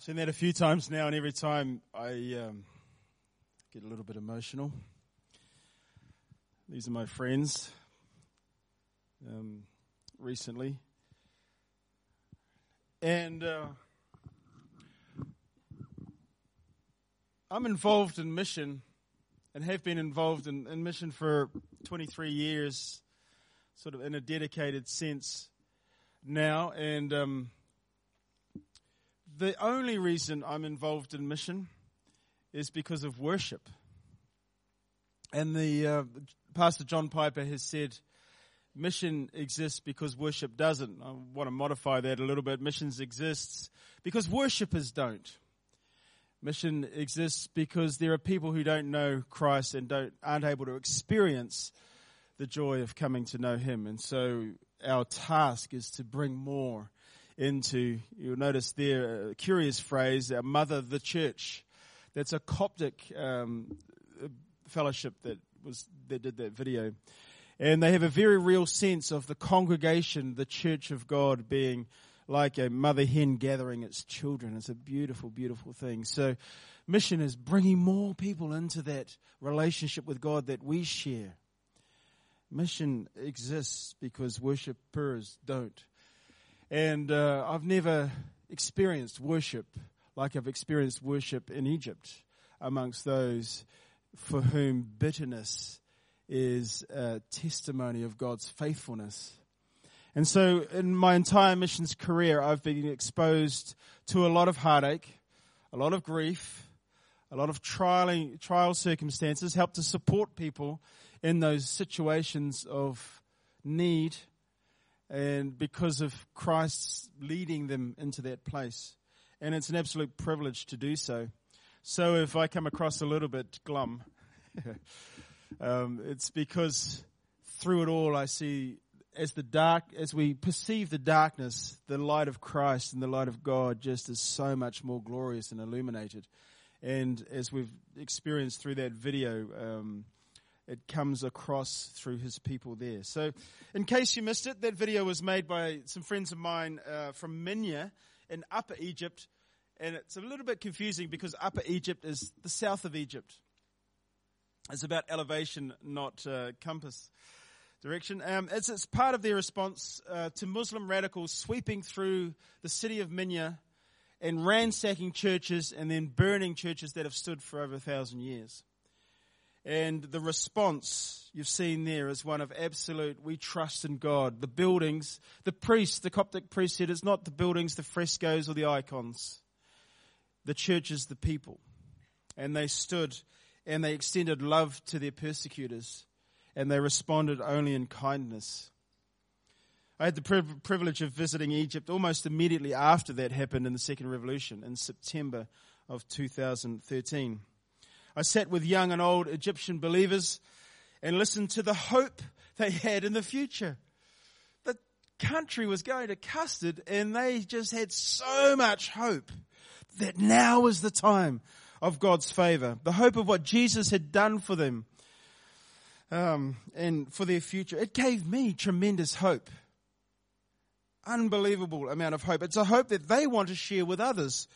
I've seen that a few times now, and every time I um, get a little bit emotional. These are my friends um, recently. And uh, I'm involved in mission and have been involved in, in mission for 23 years, sort of in a dedicated sense now. And um, the only reason I'm involved in mission is because of worship. And the uh, Pastor John Piper has said, mission exists because worship doesn't. I want to modify that a little bit. Missions exists because worshippers don't. Mission exists because there are people who don't know Christ and don't, aren't able to experience the joy of coming to know Him. And so our task is to bring more into, you'll notice there a curious phrase, our mother, the church. That's a Coptic um, fellowship that was that did that video, and they have a very real sense of the congregation, the church of God, being like a mother hen gathering its children. It's a beautiful, beautiful thing. So, mission is bringing more people into that relationship with God that we share. Mission exists because worshippers don't. And uh, I've never experienced worship like I've experienced worship in Egypt amongst those for whom bitterness is a testimony of God's faithfulness. And so in my entire missions career, I've been exposed to a lot of heartache, a lot of grief, a lot of trial, trial circumstances, help to support people in those situations of need and because of Christ's leading them into that place. And it's an absolute privilege to do so. So if I come across a little bit glum, um, it's because through it all I see as the dark, as we perceive the darkness, the light of Christ and the light of God just is so much more glorious and illuminated. And as we've experienced through that video, um, it comes across through his people there. So, in case you missed it, that video was made by some friends of mine uh, from Minya in Upper Egypt. And it's a little bit confusing because Upper Egypt is the south of Egypt. It's about elevation, not uh, compass direction. Um, it's, it's part of their response uh, to Muslim radicals sweeping through the city of Minya and ransacking churches and then burning churches that have stood for over a thousand years. And the response you've seen there is one of absolute, we trust in God. The buildings, the priests, the Coptic priest said it's not the buildings, the frescoes, or the icons. The church is the people. And they stood and they extended love to their persecutors and they responded only in kindness. I had the privilege of visiting Egypt almost immediately after that happened in the Second Revolution in September of 2013. I sat with young and old Egyptian believers and listened to the hope they had in the future. The country was going to custard and they just had so much hope that now was the time of God's favor. The hope of what Jesus had done for them. Um, and for their future. It gave me tremendous hope. Unbelievable amount of hope. It's a hope that they want to share with others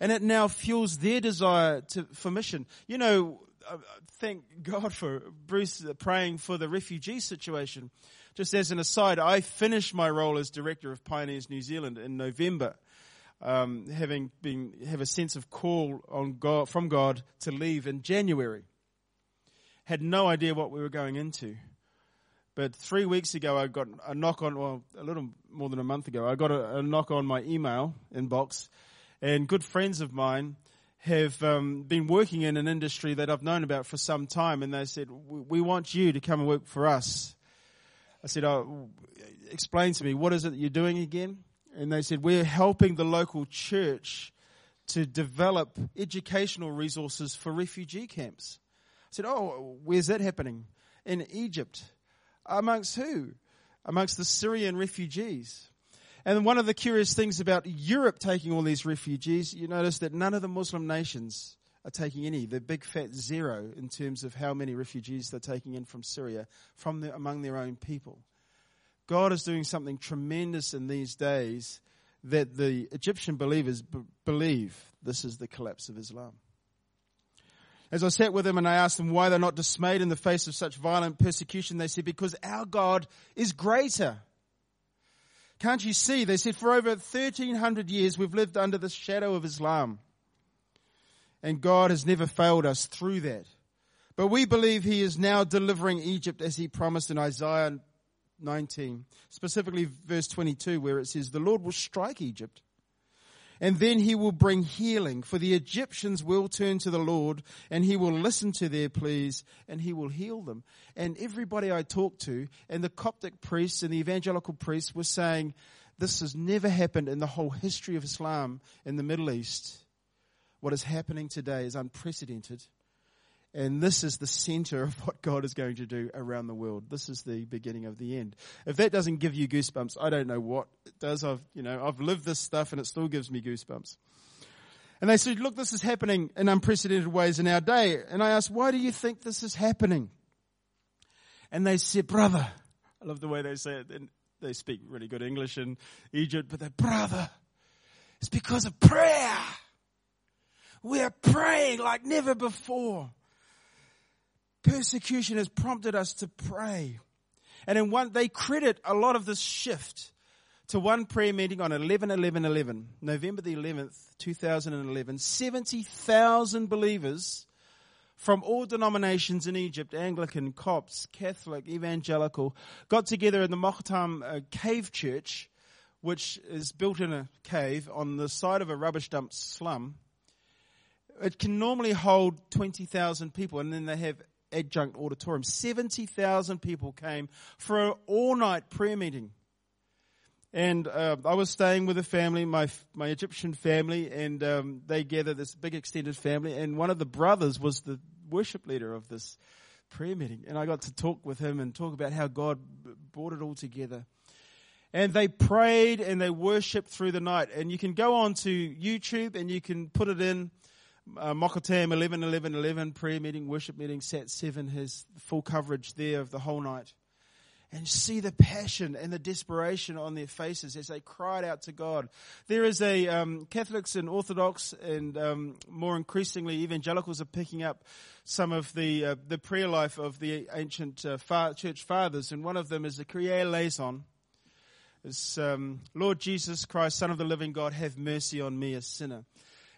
and it now fuels their desire to, for mission. You know, uh, thank God for Bruce praying for the refugee situation. Just as an aside, I finished my role as director of Pioneers New Zealand in November, um, having been have a sense of call on God from God to leave in January. Had no idea what we were going into. But three weeks ago, I got a knock on, well, a little more than a month ago, I got a, a knock on my email inbox and good friends of mine have um, been working in an industry that I've known about for some time, and they said, "We want you to come and work for us." I said, "Oh, explain to me what is it you're doing again?" And they said, "We're helping the local church to develop educational resources for refugee camps." I said, "Oh, where's that happening?" In Egypt. Amongst who? Amongst the Syrian refugees. And one of the curious things about Europe taking all these refugees, you notice that none of the Muslim nations are taking any. They're big fat zero in terms of how many refugees they're taking in from Syria, from the, among their own people. God is doing something tremendous in these days that the Egyptian believers b- believe this is the collapse of Islam. As I sat with them and I asked them why they're not dismayed in the face of such violent persecution, they said, because our God is greater. Can't you see? They said, for over 1300 years we've lived under the shadow of Islam. And God has never failed us through that. But we believe he is now delivering Egypt as he promised in Isaiah 19, specifically verse 22, where it says, The Lord will strike Egypt. And then he will bring healing, for the Egyptians will turn to the Lord, and he will listen to their pleas, and he will heal them. And everybody I talked to, and the Coptic priests and the evangelical priests were saying, this has never happened in the whole history of Islam in the Middle East. What is happening today is unprecedented. And this is the center of what God is going to do around the world. This is the beginning of the end. If that doesn't give you goosebumps, I don't know what it does. I've, you know, I've lived this stuff and it still gives me goosebumps. And they said, look, this is happening in unprecedented ways in our day. And I asked, why do you think this is happening? And they said, brother, I love the way they say it. They speak really good English in Egypt, but they, brother, it's because of prayer. We're praying like never before. Persecution has prompted us to pray. And in one, they credit a lot of this shift to one prayer meeting on 11 11 11, November the 11th, 2011. 70,000 believers from all denominations in Egypt, Anglican, Copts, Catholic, Evangelical, got together in the Mokattam uh, Cave Church, which is built in a cave on the side of a rubbish dump slum. It can normally hold 20,000 people, and then they have adjunct auditorium. 70,000 people came for an all night prayer meeting. And uh, I was staying with a family, my my Egyptian family, and um, they gathered this big extended family. And one of the brothers was the worship leader of this prayer meeting, and I got to talk with him and talk about how God brought it all together. And they prayed and they worshipped through the night. And you can go on to YouTube and you can put it in uh, Mokattam 11, 11, 11, prayer meeting, worship meeting, Sat 7 has full coverage there of the whole night. And see the passion and the desperation on their faces as they cried out to God. There is a, um, Catholics and Orthodox and um, more increasingly evangelicals are picking up some of the, uh, the prayer life of the ancient uh, far, church fathers. And one of them is the Kyrie eleison. It's, um, Lord Jesus Christ, Son of the living God, have mercy on me, a sinner.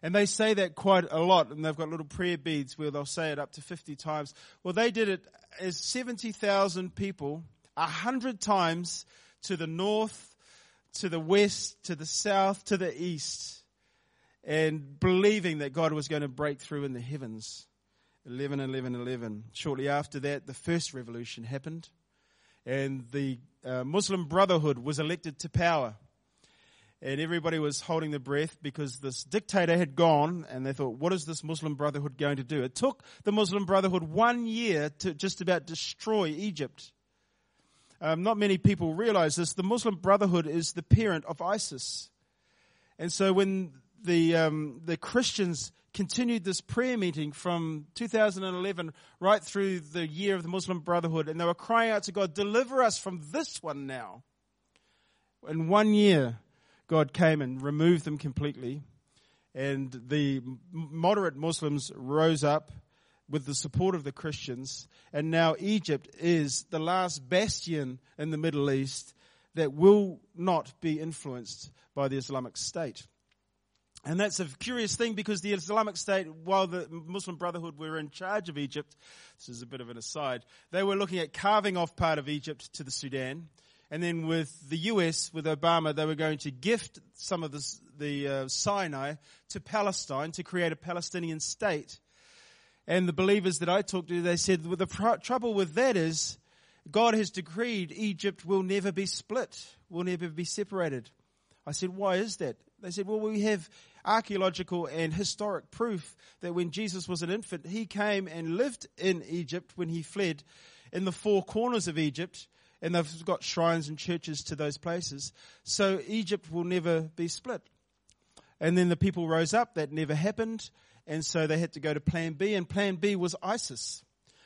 And they say that quite a lot, and they've got little prayer beads where they'll say it up to 50 times. Well, they did it as 70,000 people, 100 times to the north, to the west, to the south, to the east, and believing that God was going to break through in the heavens. 11, 11, 11. Shortly after that, the first revolution happened, and the uh, Muslim Brotherhood was elected to power and everybody was holding their breath because this dictator had gone and they thought, what is this Muslim Brotherhood going to do? It took the Muslim Brotherhood one year to just about destroy Egypt. Um, not many people realize this. The Muslim Brotherhood is the parent of ISIS. And so when the, um, the Christians continued this prayer meeting from 2011 right through the year of the Muslim Brotherhood, and they were crying out to God, deliver us from this one now. In one year, God came and removed them completely. And the moderate Muslims rose up with the support of the Christians. And now Egypt is the last bastion in the Middle East that will not be influenced by the Islamic State. And that's a curious thing because the Islamic State, while the Muslim Brotherhood were in charge of Egypt, this is a bit of an aside, they were looking at carving off part of Egypt to the Sudan and then with the US, with Obama, they were going to gift some of this, the uh, Sinai to Palestine to create a Palestinian state. And the believers that I talked to, they said, well, the pr- trouble with that is God has decreed Egypt will never be split, will never be separated. I said, why is that? They said, well, we have archaeological and historic proof that when Jesus was an infant, he came and lived in Egypt when he fled in the four corners of Egypt and they've got shrines and churches to those places. So Egypt will never be split. And then the people rose up. That never happened. And so they had to go to plan B, and plan B was ISIS.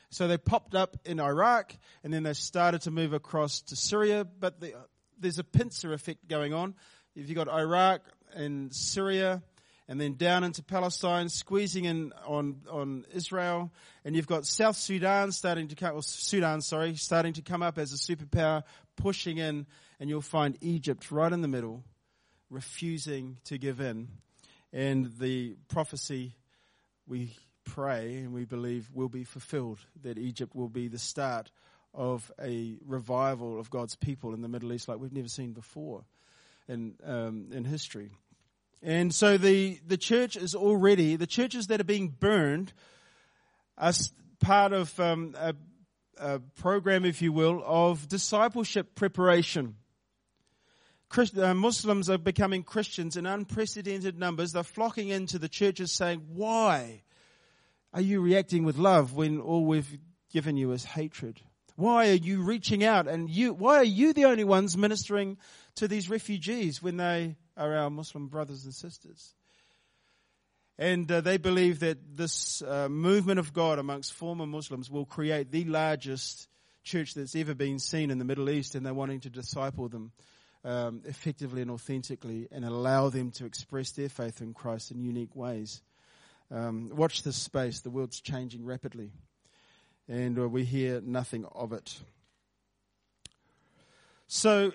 So they popped up in Iraq, and then they started to move across to Syria. But the, there's a pincer effect going on. If you've got Iraq and Syria, and then down into Palestine, squeezing in on, on Israel, and you've got South Sudan starting to come, Sudan, sorry, starting to come up as a superpower, pushing in, and you'll find Egypt right in the middle, refusing to give in. And the prophecy we pray and we believe will be fulfilled, that Egypt will be the start of a revival of God's people in the Middle East like we've never seen before in, um, in history. And so the, the church is already, the churches that are being burned are part of um, a, a program, if you will, of discipleship preparation. Christ, uh, Muslims are becoming Christians in unprecedented numbers. They're flocking into the churches saying, why are you reacting with love when all we've given you is hatred? Why are you reaching out and you, why are you the only ones ministering to these refugees when they are our Muslim brothers and sisters? And uh, they believe that this uh, movement of God amongst former Muslims will create the largest church that's ever been seen in the Middle East, and they're wanting to disciple them um, effectively and authentically and allow them to express their faith in Christ in unique ways. Um, watch this space. The world's changing rapidly and uh, we hear nothing of it. So,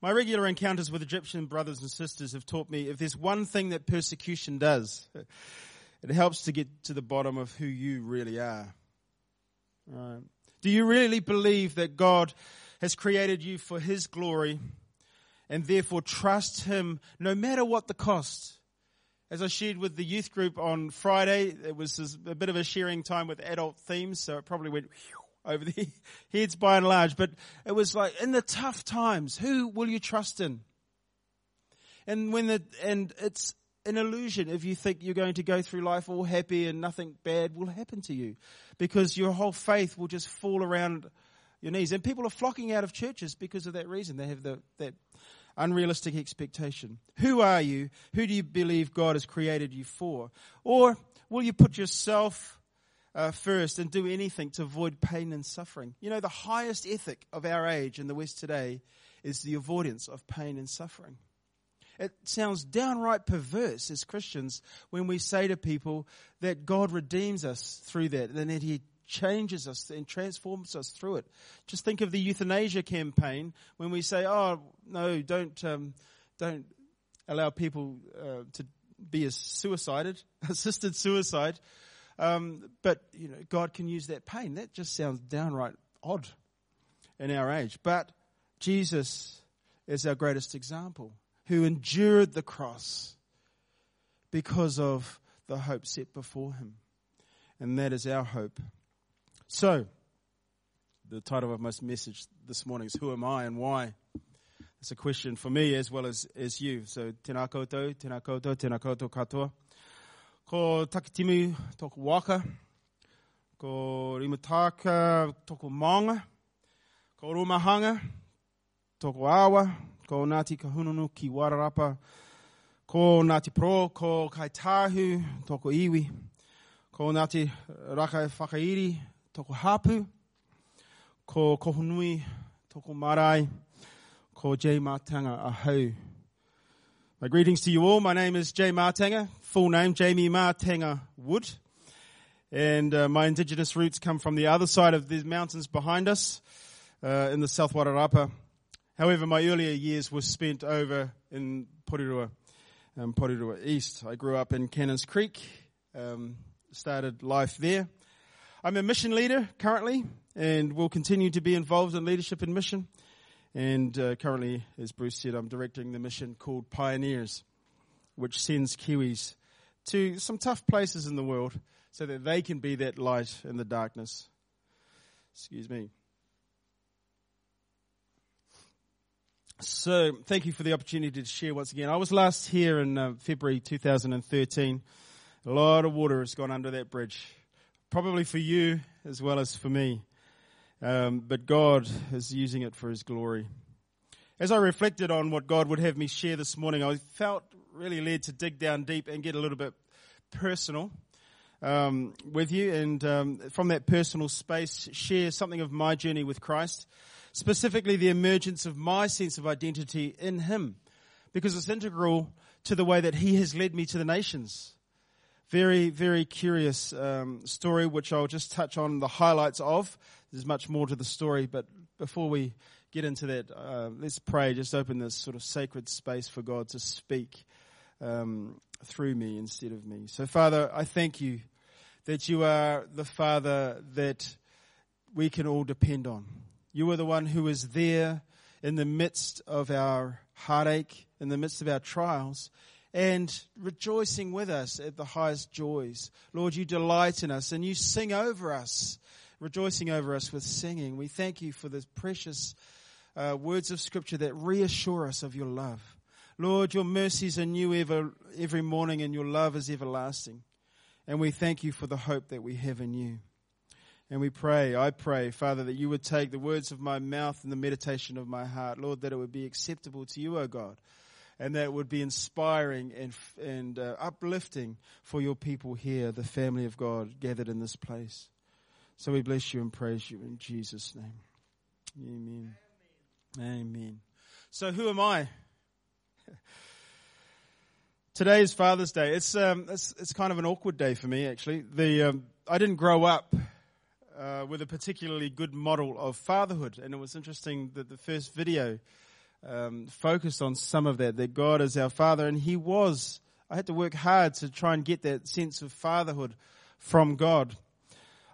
my regular encounters with Egyptian brothers and sisters have taught me if there's one thing that persecution does, it helps to get to the bottom of who you really are. Right. Do you really believe that God has created you for His glory and therefore trust Him no matter what the cost? As I shared with the youth group on Friday, it was a bit of a sharing time with adult themes, so it probably went over the heads by and large. But it was like, in the tough times, who will you trust in? And when the, and it's an illusion if you think you're going to go through life all happy and nothing bad will happen to you. Because your whole faith will just fall around your knees. And people are flocking out of churches because of that reason. They have the, that unrealistic expectation. Who are you? Who do you believe God has created you for? Or will you put yourself uh, first and do anything to avoid pain and suffering? You know, the highest ethic of our age in the West today is the avoidance of pain and suffering. It sounds downright perverse as Christians when we say to people that God redeems us through that and that He changes us and transforms us through it. Just think of the euthanasia campaign when we say, "Oh no, don't um, don't allow people uh, to be suicided, assisted suicide." Um, but you know, God can use that pain. That just sounds downright odd in our age. But Jesus is our greatest example, who endured the cross because of the hope set before him. And that is our hope. So, the title of my message this morning is Who Am I and Why? It's a question for me as well as, as you. So, koutou, tēnā koutou katoa. Ko takitimu toko waka, ko rimutaka toko maunga, ko rumahanga, toko awa, ko Ngāti Kahununu ki Wararapa, ko Ngāti Pro, ko Kaitahu, toko iwi, ko Ngāti Rakai Whakairi, toko hapu, ko kohunui, toko marae, ko J. Martanga ahau. My greetings to you all. My name is Jay Martanga, full name Jamie Martanga Wood. And uh, my indigenous roots come from the other side of the mountains behind us, uh, in the South Wairarapa. However, my earlier years were spent over in Porirua, um, Porirua East. I grew up in Cannons Creek, um, started life there. I'm a mission leader currently and will continue to be involved in leadership and mission. And uh, currently, as Bruce said, I'm directing the mission called Pioneers, which sends Kiwis to some tough places in the world so that they can be that light in the darkness. Excuse me. So, thank you for the opportunity to share once again. I was last here in uh, February 2013. A lot of water has gone under that bridge probably for you as well as for me. Um, but God is using it for His glory. As I reflected on what God would have me share this morning, I felt really led to dig down deep and get a little bit personal um, with you, and um, from that personal space, share something of my journey with Christ, specifically the emergence of my sense of identity in Him because it's integral to the way that He has led me to the nations. Very, very curious um, story, which I'll just touch on the highlights of. There's much more to the story, but before we get into that, uh, let's pray. Just open this sort of sacred space for God to speak um, through me instead of me. So, Father, I thank you that you are the Father that we can all depend on. You are the one who is there in the midst of our heartache, in the midst of our trials, and rejoicing with us at the highest joys. Lord, you delight in us and you sing over us, rejoicing over us with singing. We thank you for the precious uh, words of Scripture that reassure us of your love. Lord, your mercies are new ever, every morning and your love is everlasting. And we thank you for the hope that we have in you. And we pray, I pray, Father, that you would take the words of my mouth and the meditation of my heart, Lord, that it would be acceptable to you, O God, and that it would be inspiring and, and uh, uplifting for your people here, the family of God gathered in this place. So we bless you and praise you in Jesus' name. Amen. Amen. Amen. So who am I? Today is Father's Day. It's, um, it's, it's kind of an awkward day for me, actually. The, um, I didn't grow up uh, with a particularly good model of fatherhood. And it was interesting that the first video um, focused on some of that, that God is our father. And He was. I had to work hard to try and get that sense of fatherhood from God.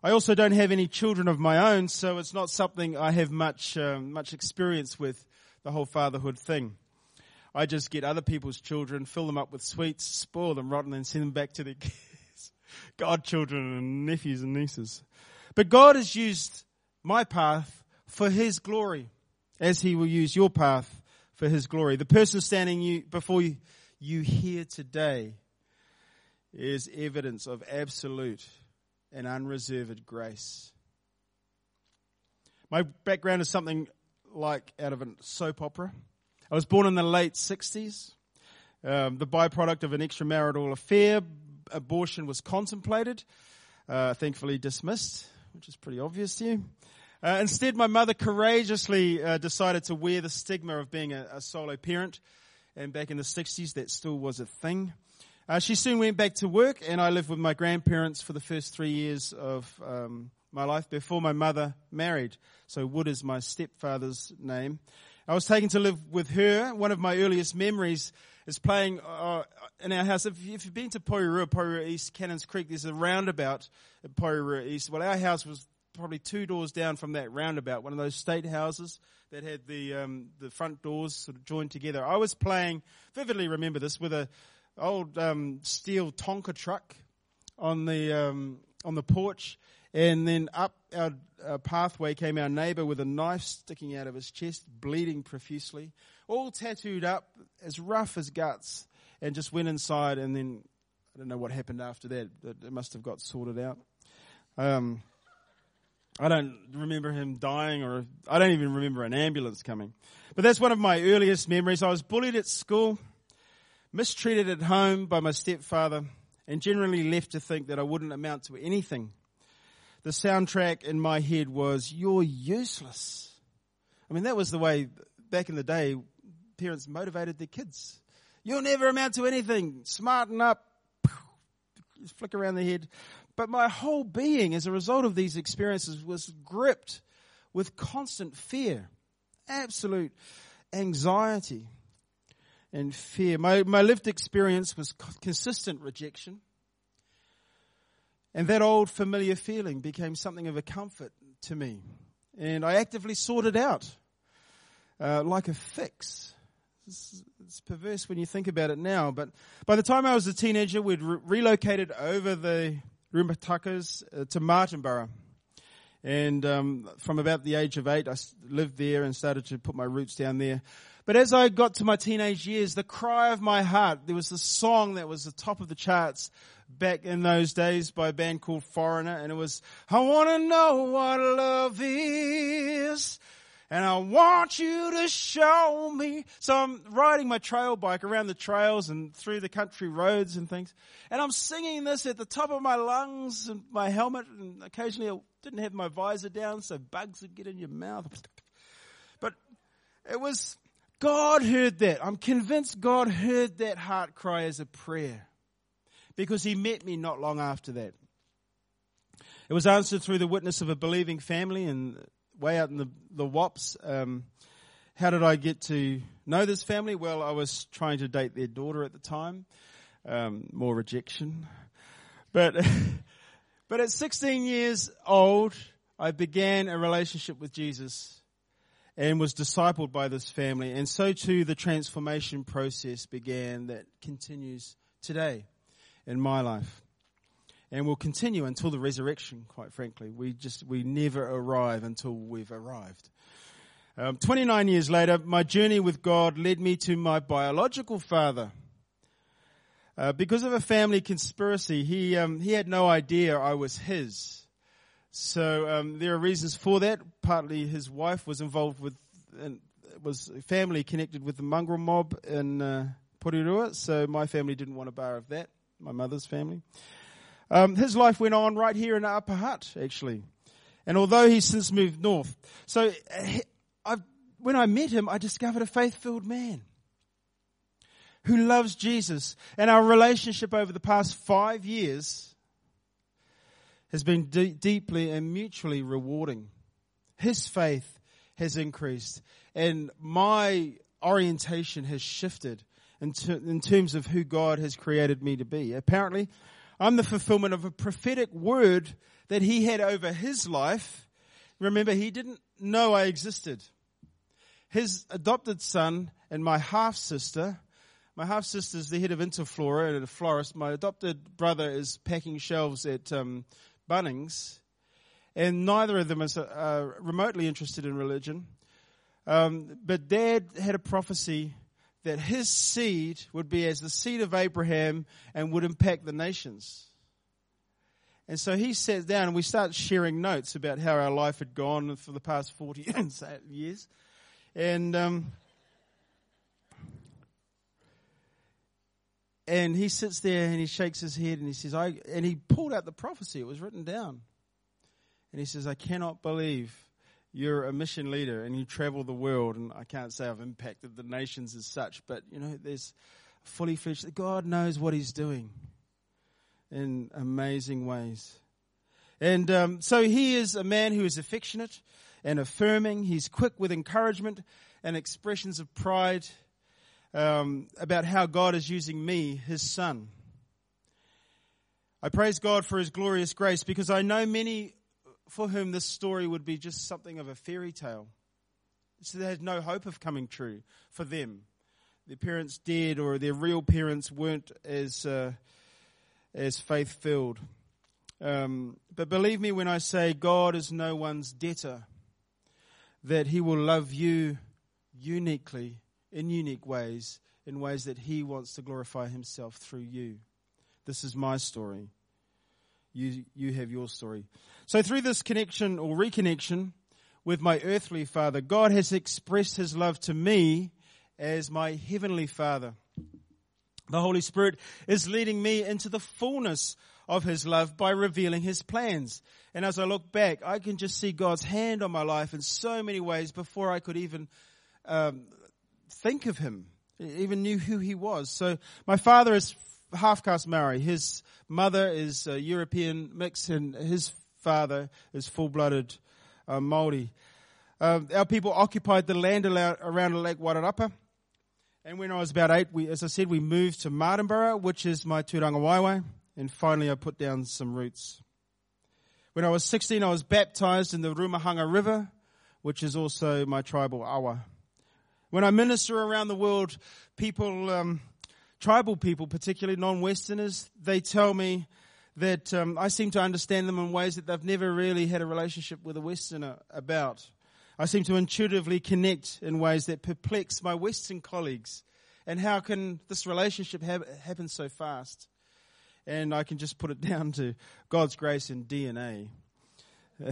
I also don't have any children of my own, so it's not something I have much um, much experience with the whole fatherhood thing. I just get other people's children, fill them up with sweets, spoil them rotten, and send them back to their kids, godchildren and nephews and nieces. But God has used my path for His glory, as He will use your path for His glory. The person standing you, before you, you here today is evidence of absolute and unreserved grace. My background is something like out of a soap opera. I was born in the late 60s. Um, the byproduct of an extramarital affair, abortion was contemplated, uh, thankfully dismissed which is pretty obvious to you. Uh, instead, my mother courageously uh, decided to wear the stigma of being a, a, solo parent. And back in the 60s, that still was a thing. Uh, she soon went back to work, and I lived with my grandparents for the first three years of um, my life before my mother married. So Wood is my stepfather's name. I was taken to live with her. One of my earliest memories is playing uh, in our house. If, if, you've been to Porirua, Porirua East, Cannons Creek, there's a roundabout at Porirua East. Well, our house was probably two doors down from that roundabout, one of those state houses that had the um, the front doors sort of joined together. I was playing, vividly remember this, with a old um, steel Tonka truck on the um, on the porch, and then up our, our pathway came our neighbour with a knife sticking out of his chest, bleeding profusely, all tattooed up, as rough as guts, and just went inside. And then I don't know what happened after that. It must have got sorted out. Um, I don't remember him dying, or I don't even remember an ambulance coming. But that's one of my earliest memories. I was bullied at school, mistreated at home by my stepfather, and generally left to think that I wouldn't amount to anything the soundtrack in my head was, You're useless. I mean, that was the way back in the day parents motivated their kids. You'll never amount to anything. Smarten up. Just flick around the head. But my whole being, as a result of these experiences, was gripped with constant fear, absolute anxiety and fear. My, my lived experience was consistent rejection and that old familiar feeling became something of a comfort to me. And I actively sought it out, uh, like a fix. It's, it's, perverse when you think about it now, but by the time I was a teenager, we'd re- relocated over the Rimutakas uh, to Martinborough. And um, from about the age of eight, I lived there and started to put my roots down there. But as I got to my teenage years, the cry of my heart, there was a song that was the top of the charts back in those days by a band called Foreigner, and it was, I wanna know what love is. And I want you to show me. So I'm riding my trail bike around the trails and through the country roads and things. And I'm singing this at the top of my lungs and my helmet. And occasionally I didn't have my visor down so bugs would get in your mouth. But it was God heard that. I'm convinced God heard that heart cry as a prayer because he met me not long after that. It was answered through the witness of a believing family and way out in the, the WAPs. Um, how did I get to know this family? Well, I was trying to date their daughter at the time. Um, more rejection. But, but at 16 years old, I began a relationship with Jesus and was discipled by this family. And so too the transformation process began that continues today in my life. And will continue until the resurrection, quite frankly. We just, we never arrive until we've arrived. Um, 29 years later, my journey with God led me to my biological father. Uh, because of a family conspiracy, he, um, he had no idea I was his. So um, there are reasons for that. Partly his wife was involved with, and was family connected with the mongrel mob in uh, Porirua, so my family didn't want a bar of that, my mother's family. Um, his life went on right here in Upper Hutt, actually. And although he's since moved north, so uh, I've, when I met him, I discovered a faith-filled man who loves Jesus. And our relationship over the past five years has been de- deeply and mutually rewarding. His faith has increased and my orientation has shifted in, ter- in terms of who God has created me to be. Apparently, I'm the fulfillment of a prophetic word that he had over his life. Remember, he didn't know I existed. His adopted son and my half sister my half sister is the head of Interflora and a florist. My adopted brother is packing shelves at um, Bunnings, and neither of them is uh, remotely interested in religion. Um, but Dad had a prophecy that his seed would be as the seed of Abraham and would impact the nations. And so he sat down and we started sharing notes about how our life had gone for the past 40 years. And, um, and he sits there and he shakes his head and he says, I, and he pulled out the prophecy. It was written down. And he says, I cannot believe you're a mission leader and you travel the world. And I can't say I've impacted the nations as such, but you know, there's fully fledged. God knows what he's doing in amazing ways. And um, so he is a man who is affectionate and affirming. He's quick with encouragement and expressions of pride um, about how God is using me, his son. I praise God for his glorious grace because I know many for whom this story would be just something of a fairy tale. So they had no hope of coming true for them. Their parents dead or their real parents weren't as, uh, as faith filled. Um, but believe me when I say God is no one's debtor, that he will love you uniquely in unique ways, in ways that He wants to glorify Himself through you. This is my story. You, you have your story. So through this connection or reconnection with my earthly father, God has expressed His love to me as my heavenly father. The Holy Spirit is leading me into the fullness of His love by revealing His plans. And as I look back, I can just see God's hand on my life in so many ways before I could even um, think of him, even knew who he was. So my father is half caste Maori. His mother is a European mix and his father is full-blooded uh, Maori. Um, our people occupied the land around Lake Wairarapa. And when I was about eight, we, as I said, we moved to Martinborough, which is my Turangawaewae. And finally I put down some roots. When I was 16, I was baptized in the Ruamahanga River, which is also my tribal awa. When I minister around the world, people, um, tribal people, particularly non-Westerners, they tell me that um, I seem to understand them in ways that they've never really had a relationship with a Westerner about. I seem to intuitively connect in ways that perplex my Western colleagues. And how can this relationship have, happen so fast? And I can just put it down to God's grace and DNA.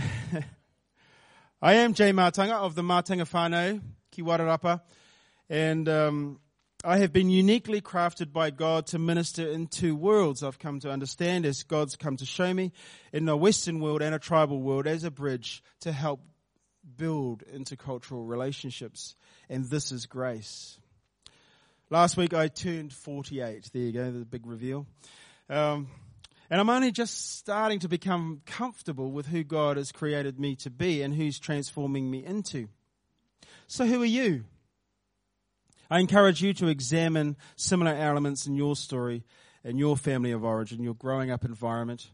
I am Jay Martanga of the Martanga Whānau Ki Wairarapa. And um, I have been uniquely crafted by God to minister in two worlds. I've come to understand as God's come to show me in a Western world and a tribal world as a bridge to help build intercultural relationships. And this is grace. Last week I turned 48. There you go, the big reveal. Um, and I'm only just starting to become comfortable with who God has created me to be and who's transforming me into. So who are you? I encourage you to examine similar elements in your story in your family of origin, your growing up environment,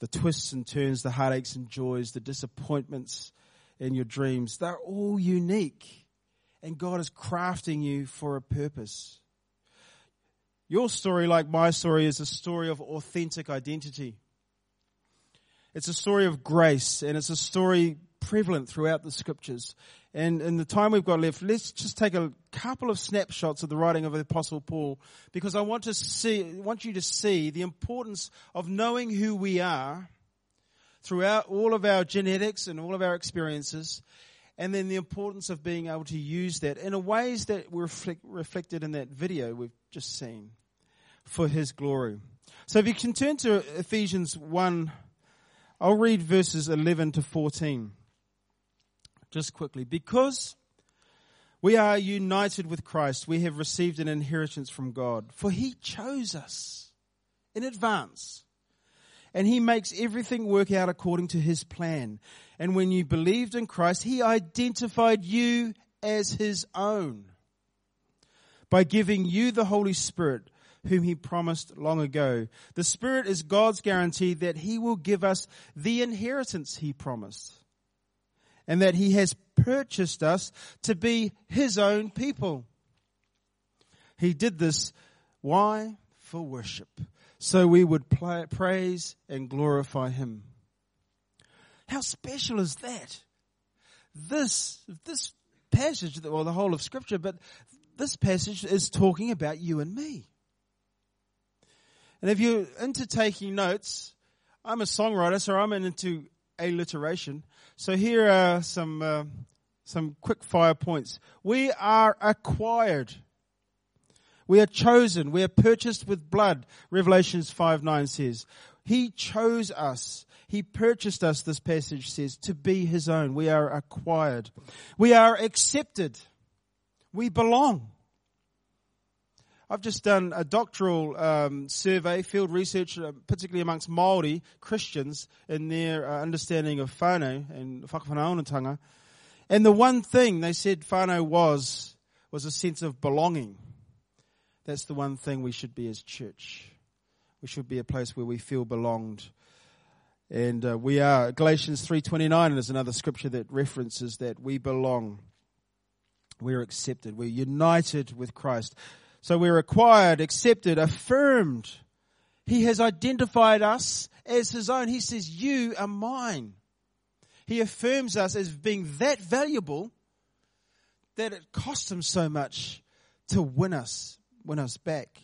the twists and turns, the heartaches and joys, the disappointments in your dreams. They're all unique and God is crafting you for a purpose. Your story, like my story, is a story of authentic identity. It's a story of grace and it's a story prevalent throughout the scriptures. And in the time we've got left, let's just take a couple of snapshots of the writing of the apostle Paul because I want to see, want you to see the importance of knowing who we are throughout all of our genetics and all of our experiences and then the importance of being able to use that in a ways that were reflected in that video we've just seen for his glory. So if you can turn to Ephesians 1, I'll read verses 11 to 14. Just quickly. Because we are united with Christ, we have received an inheritance from God. For he chose us in advance. And he makes everything work out according to his plan. And when you believed in Christ, he identified you as his own by giving you the Holy Spirit whom he promised long ago. The Spirit is God's guarantee that he will give us the inheritance he promised and that he has purchased us to be his own people. He did this. Why? For worship. So we would praise and glorify him. How special is that? This, this passage, or the whole of scripture, but this passage is talking about you and me. And if you're into taking notes, I'm a songwriter, so I'm into alliteration. So here are some uh, some quick fire points. We are acquired. We are chosen. We are purchased with blood. Revelations 5 9 says. He chose us. He purchased us, this passage says, to be His own. We are acquired. We are accepted. We belong. I've just done a doctoral um, survey, field research, uh, particularly amongst Maori Christians in their uh, understanding of whānau and whakawhanaungatanga. And the one thing they said whānau was, was a sense of belonging. That's the one thing we should be as church. We should be a place where we feel belonged. And uh, we are, Galatians 3.29 is another scripture that references that we belong. We're accepted. We're united with Christ. So we're acquired, accepted, affirmed. He has identified us as his own. He says, you are mine. He affirms us as being that valuable that it cost him so much to win us, win us back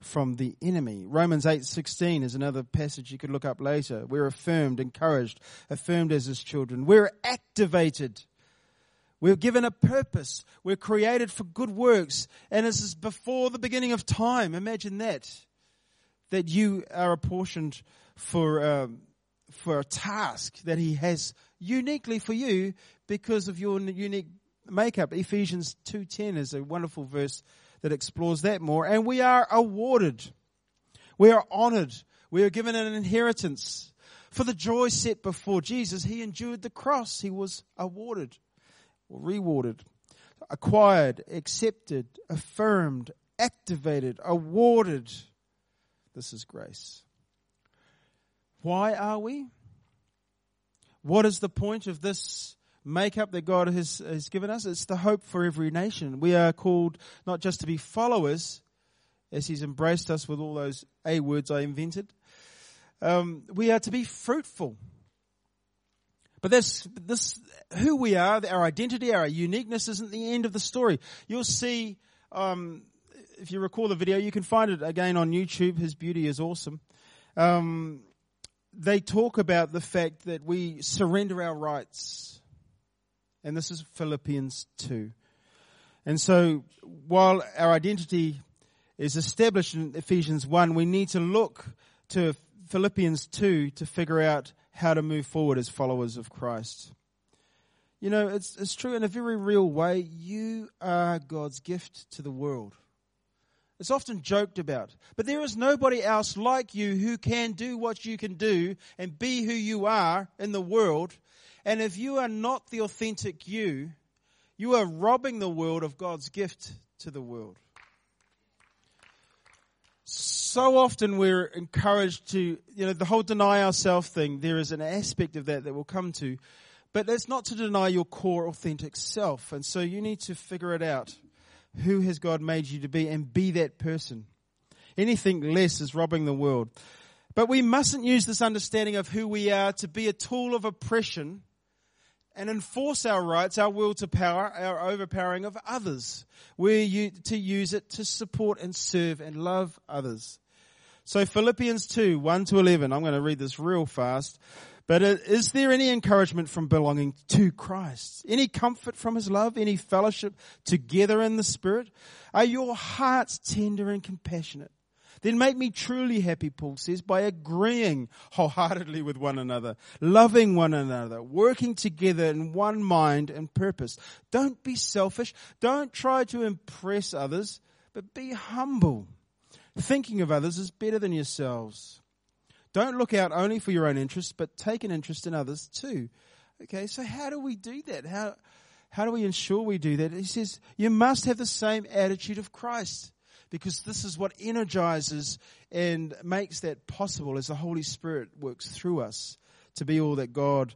from the enemy. Romans 8:16 is another passage you could look up later. We're affirmed, encouraged, affirmed as his children. We're activated we're given a purpose. We're created for good works. And this is before the beginning of time. Imagine that. That you are apportioned for, um, for a task that He has uniquely for you because of your unique makeup. Ephesians 2.10 is a wonderful verse that explores that more. And we are awarded. We are honored. We are given an inheritance. For the joy set before Jesus, He endured the cross. He was awarded or rewarded, acquired, accepted, affirmed, activated, awarded. This is grace. Why are we? What is the point of this makeup that God has, has given us? It's the hope for every nation. We are called not just to be followers, as He's embraced us with all those A words I invented. Um, we are to be fruitful. But this, this, who we are, our identity, our uniqueness isn't the end of the story. You'll see, um, if you recall the video, you can find it again on YouTube. His beauty is awesome. Um, they talk about the fact that we surrender our rights. And this is Philippians 2. And so while our identity is established in Ephesians 1, we need to look to Philippians 2 to figure out how to move forward as followers of Christ. You know, it's, it's true in a very real way. You are God's gift to the world. It's often joked about. But there is nobody else like you who can do what you can do and be who you are in the world. And if you are not the authentic you, you are robbing the world of God's gift to the world. So often we're encouraged to, you know, the whole deny ourselves thing, there is an aspect of that that we'll come to. But that's not to deny your core authentic self. And so you need to figure it out. Who has God made you to be and be that person? Anything less is robbing the world. But we mustn't use this understanding of who we are to be a tool of oppression and enforce our rights, our will to power, our overpowering of others. We're to use it to support and serve and love others. So Philippians 2, 1 to 11, I'm going to read this real fast. But uh, is there any encouragement from belonging to Christ? Any comfort from His love? Any fellowship together in the Spirit? Are your hearts tender and compassionate? Then make me truly happy, Paul says, by agreeing wholeheartedly with one another, loving one another, working together in one mind and purpose. Don't be selfish. Don't try to impress others, but be humble. Thinking of others is better than yourselves. Don't look out only for your own interests, but take an interest in others too. Okay, so how do we do that? How, how do we ensure we do that? He says, you must have the same attitude of Christ because this is what energizes and makes that possible as the Holy Spirit works through us to be all that God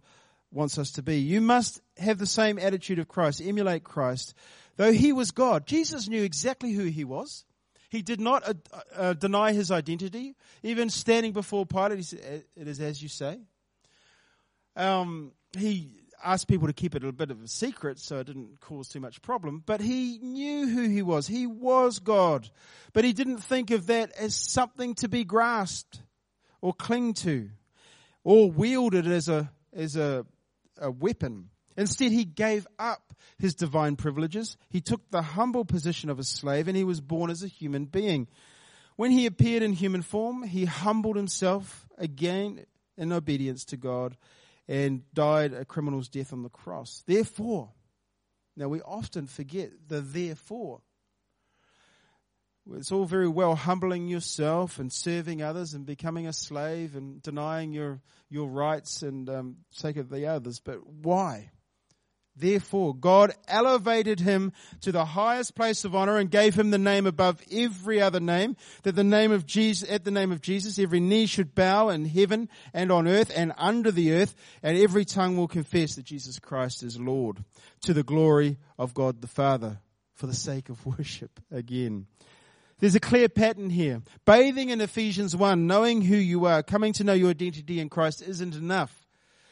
wants us to be. You must have the same attitude of Christ, emulate Christ. Though he was God, Jesus knew exactly who he was. He did not uh, uh, deny his identity. Even standing before Pilate, he said, It is as you say. Um, he asked people to keep it a bit of a secret so it didn't cause too much problem. But he knew who he was. He was God. But he didn't think of that as something to be grasped or cling to or wielded as a, as a, a weapon. Instead, he gave up his divine privileges. He took the humble position of a slave and he was born as a human being. When he appeared in human form, he humbled himself again in obedience to God and died a criminal's death on the cross. Therefore, now we often forget the therefore. It's all very well humbling yourself and serving others and becoming a slave and denying your your rights and um, sake of the others. But why? Therefore, God elevated him to the highest place of honor and gave him the name above every other name, that the name of Jesus, at the name of Jesus, every knee should bow in heaven and on earth and under the earth, and every tongue will confess that Jesus Christ is Lord, to the glory of God the Father, for the sake of worship again. There's a clear pattern here. Bathing in Ephesians 1, knowing who you are, coming to know your identity in Christ isn't enough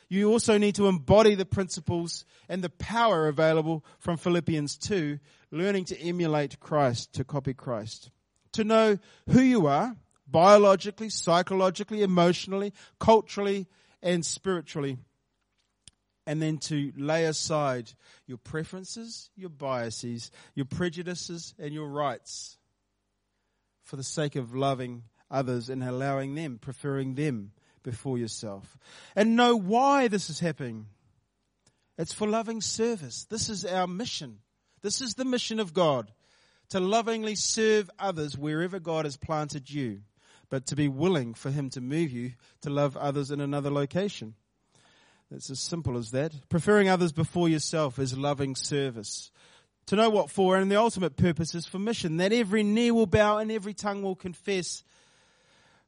you also need to embody the principles and the power available from Philippians 2, learning to emulate Christ, to copy Christ. To know who you are, biologically, psychologically, emotionally, culturally, and spiritually. And then to lay aside your preferences, your biases, your prejudices, and your rights for the sake of loving others and allowing them, preferring them before yourself. And know why this is happening. It's for loving service. This is our mission. This is the mission of God. To lovingly serve others wherever God has planted you, but to be willing for Him to move you to love others in another location. It's as simple as that. Preferring others before yourself is loving service. To know what for, and the ultimate purpose is for mission, that every knee will bow and every tongue will confess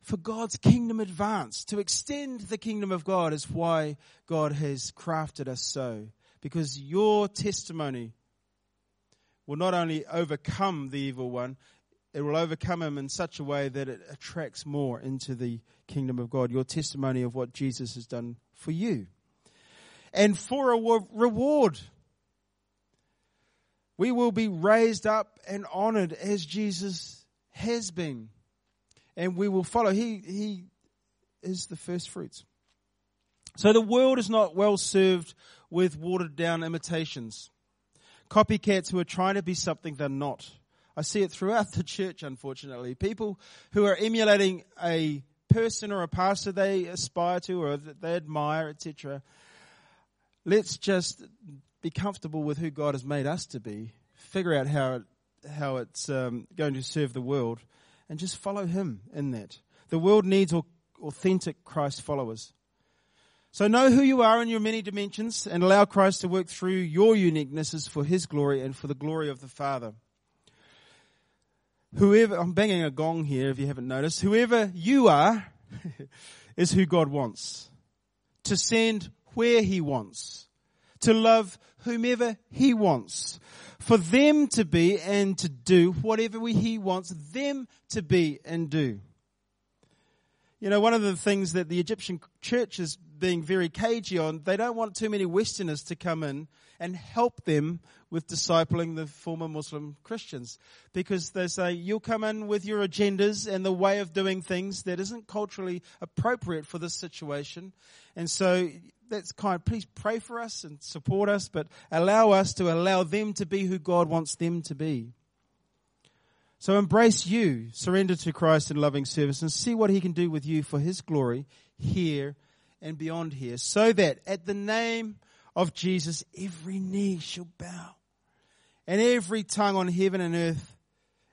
for God's kingdom advance. To extend the kingdom of God is why God has crafted us so. Because your testimony will not only overcome the evil one, it will overcome him in such a way that it attracts more into the kingdom of God. Your testimony of what Jesus has done for you. And for a reward, we will be raised up and honored as Jesus has been and we will follow. He, he is the first fruits. So the world is not well served with watered down imitations. Copycats who are trying to be something they're not. I see it throughout the church, unfortunately. People who are emulating a person or a pastor they aspire to or that they admire, etc. Let's just be comfortable with who God has made us to be, figure out how how it's um, going to serve the world, and just follow Him in that. The world needs authentic Christ followers. So know who you are in your many dimensions and allow Christ to work through your uniquenesses for His glory and for the glory of the Father. Whoever, I'm banging a gong here if you haven't noticed, whoever you are is who God wants. To send where He wants. To love whomever He wants. For them to be and to do whatever He wants them to be and do. You know, one of the things that the Egyptian church is being very cagey on, they don't want too many Westerners to come in and help them with discipling the former Muslim Christians. Because they say, you'll come in with your agendas and the way of doing things that isn't culturally appropriate for this situation. And so that's kind, please pray for us and support us, but allow us to allow them to be who God wants them to be. So embrace you, surrender to Christ in loving service and see what he can do with you for his glory here and beyond here so that at the name of Jesus every knee shall bow and every tongue on heaven and earth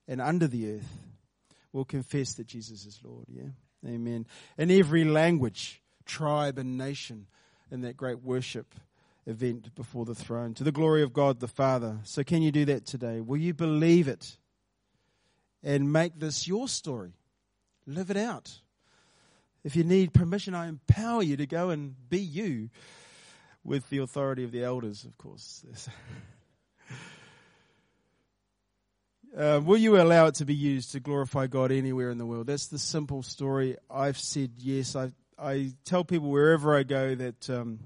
and under the earth will confess that Jesus is Lord. Yeah. Amen. In every language, tribe and nation in that great worship event before the throne to the glory of God the Father. So can you do that today? Will you believe it? and make this your story. Live it out. If you need permission, I empower you to go and be you with the authority of the elders, of course. Uh, will you allow it to be used to glorify God anywhere in the world? That's the simple story. I've said yes. I, I tell people wherever I go that um,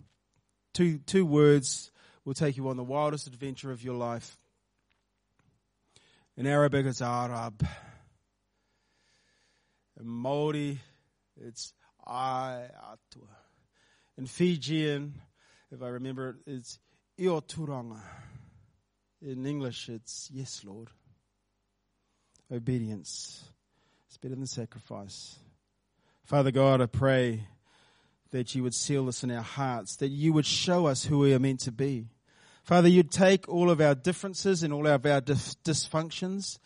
two, two words will take you on the wildest adventure of your life. In Arabic, it's Arab. In Maori, it's Aiatua. In Fijian, if I remember it, it's Io Turaga. In English, it's yes, Lord. Obedience. It's better than sacrifice. Father God, I pray that you would seal this in our hearts, that you would show us who we are meant to be. Father, you'd take all of our differences and all of our dysfunctions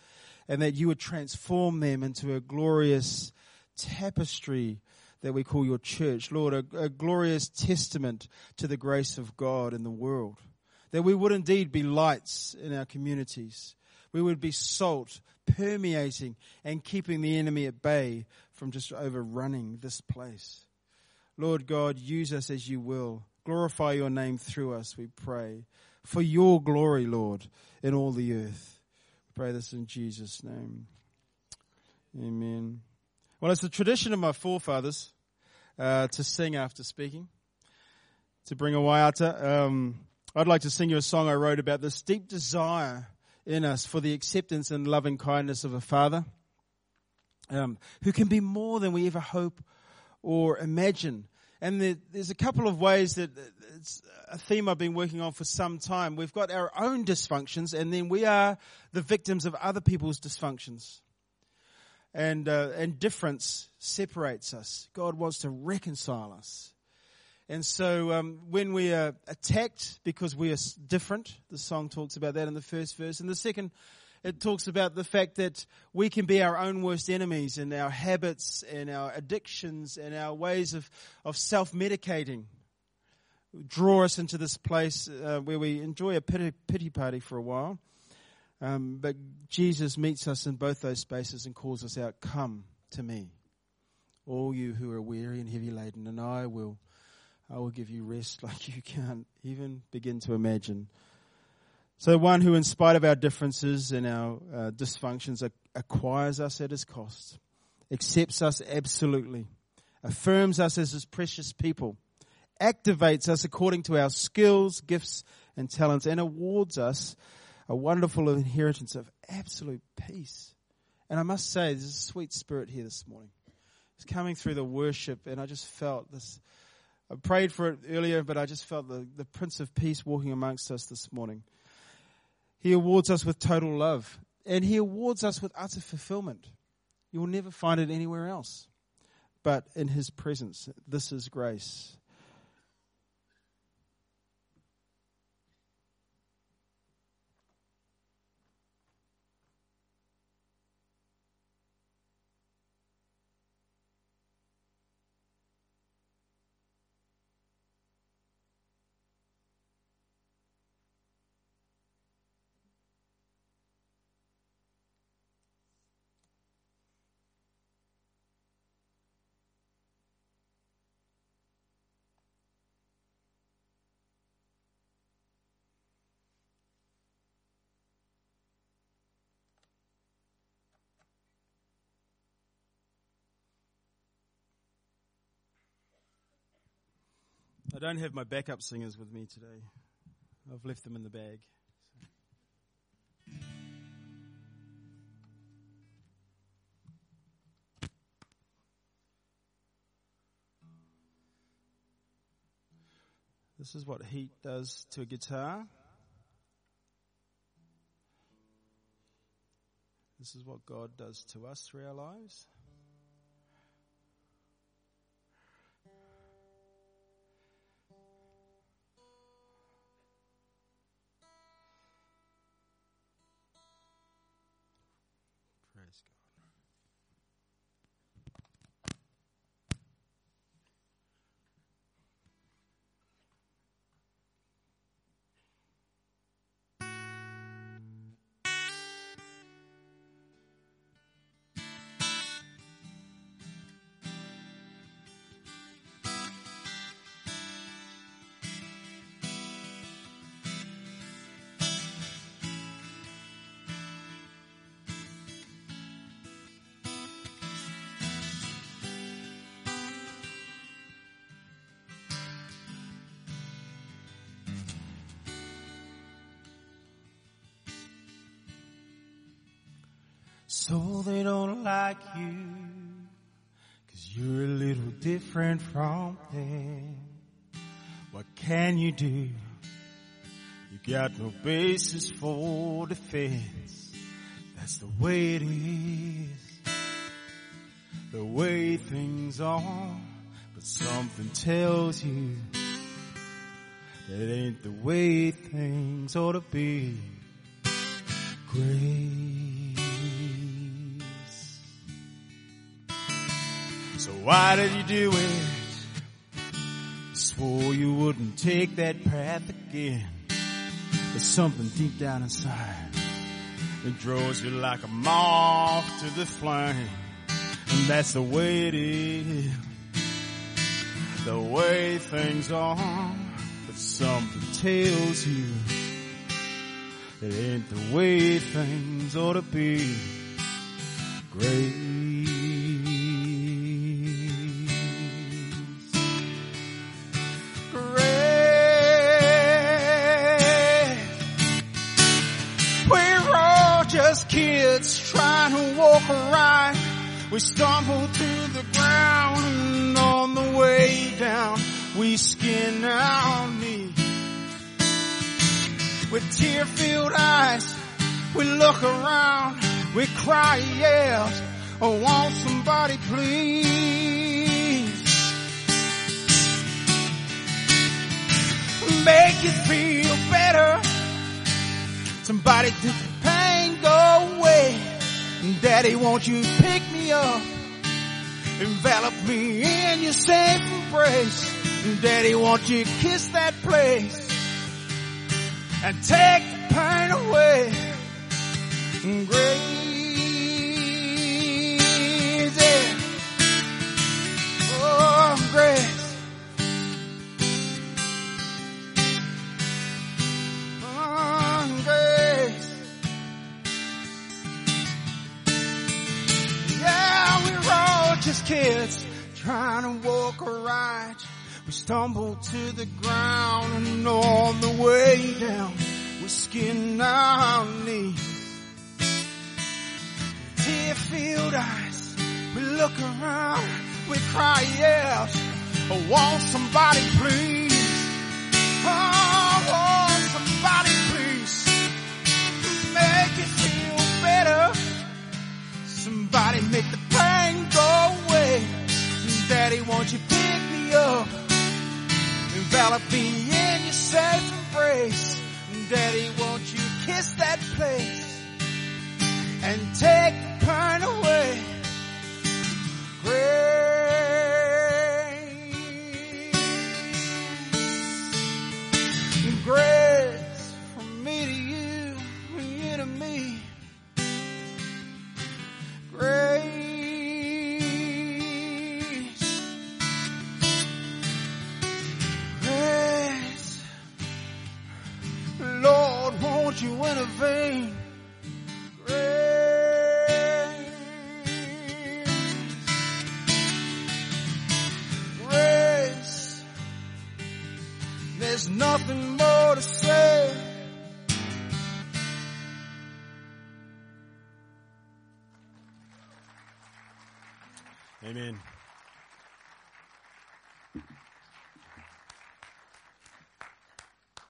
and that you would transform them into a glorious tapestry that we call your church. Lord, a, a glorious testament to the grace of God in the world. That we would indeed be lights in our communities. We would be salt permeating and keeping the enemy at bay from just overrunning this place. Lord God, use us as you will. Glorify your name through us, we pray for your glory, Lord, in all the earth. We pray this in Jesus' name. Amen. Well, it's the tradition of my forefathers uh, to sing after speaking, to bring a waiata. Um, I'd like to sing you a song I wrote about this deep desire in us for the acceptance and loving kindness of a father um, who can be more than we ever hope or imagine. And there, there's a couple of ways that it's a theme I've been working on for some time. We've got our own dysfunctions, and then we are the victims of other people's dysfunctions. And uh, and difference separates us. God wants to reconcile us. And so um, when we are attacked because we are different, the song talks about that in the first verse. And the second it talks about the fact that we can be our own worst enemies in our habits and our addictions and our ways of, of self-medicating. Draw us into this place uh, where we enjoy a pity, pity party for a while. Um, but Jesus meets us in both those spaces and calls us out, come to me, all you who are weary and heavy laden, and I will, I will give you rest like you can't even begin to imagine. So one who, in spite of our differences and our uh, dysfunctions, acquires us at his cost, accepts us absolutely, affirms us as his precious people, activates us according to our skills, gifts, and talents, and awards us a wonderful inheritance of absolute peace. And I must say, there's a sweet spirit here this morning. It's coming through the worship, and I just felt this. I prayed for it earlier, but I just felt the, the Prince of Peace walking amongst us this morning. He awards us with total love. And He awards us with utter fulfillment. You will never find it anywhere else but in His presence. This is grace. I don't have my backup singers with me today. I've left them in the bag. This is what heat does to a guitar. This is what God does to us through our lives. So they don't like you, cause you're a little different from them. What can you do? You got no basis for defense. That's the way it is. The way things are. But something tells you that ain't the way things ought to be. Grace. Why did you do it? Swore you wouldn't take that path again. There's something deep down inside that draws you like a moth to the flame. And that's the way it is. The way things are. But something tells you that ain't the way things ought to be. Grace. We stumble to the ground and on the way down we skin our knees. With tear-filled eyes, we look around, we cry out, oh won't somebody please make you feel better. Somebody take the pain go away. Daddy, won't you pick me up? Envelop me in your safe embrace. Daddy, won't you kiss that place? And take the pain away. Grace. Oh, grace. Trying to walk right. We stumble to the ground and on the way down, we skin our knees. Tear-filled eyes, we look around, we cry out, oh, won't somebody please? Oh, won't somebody please make it feel better? Somebody make the. Daddy, won't you pick me up? Envelop me in your safe embrace. Daddy, won't you kiss that place and take the pain away? Grace.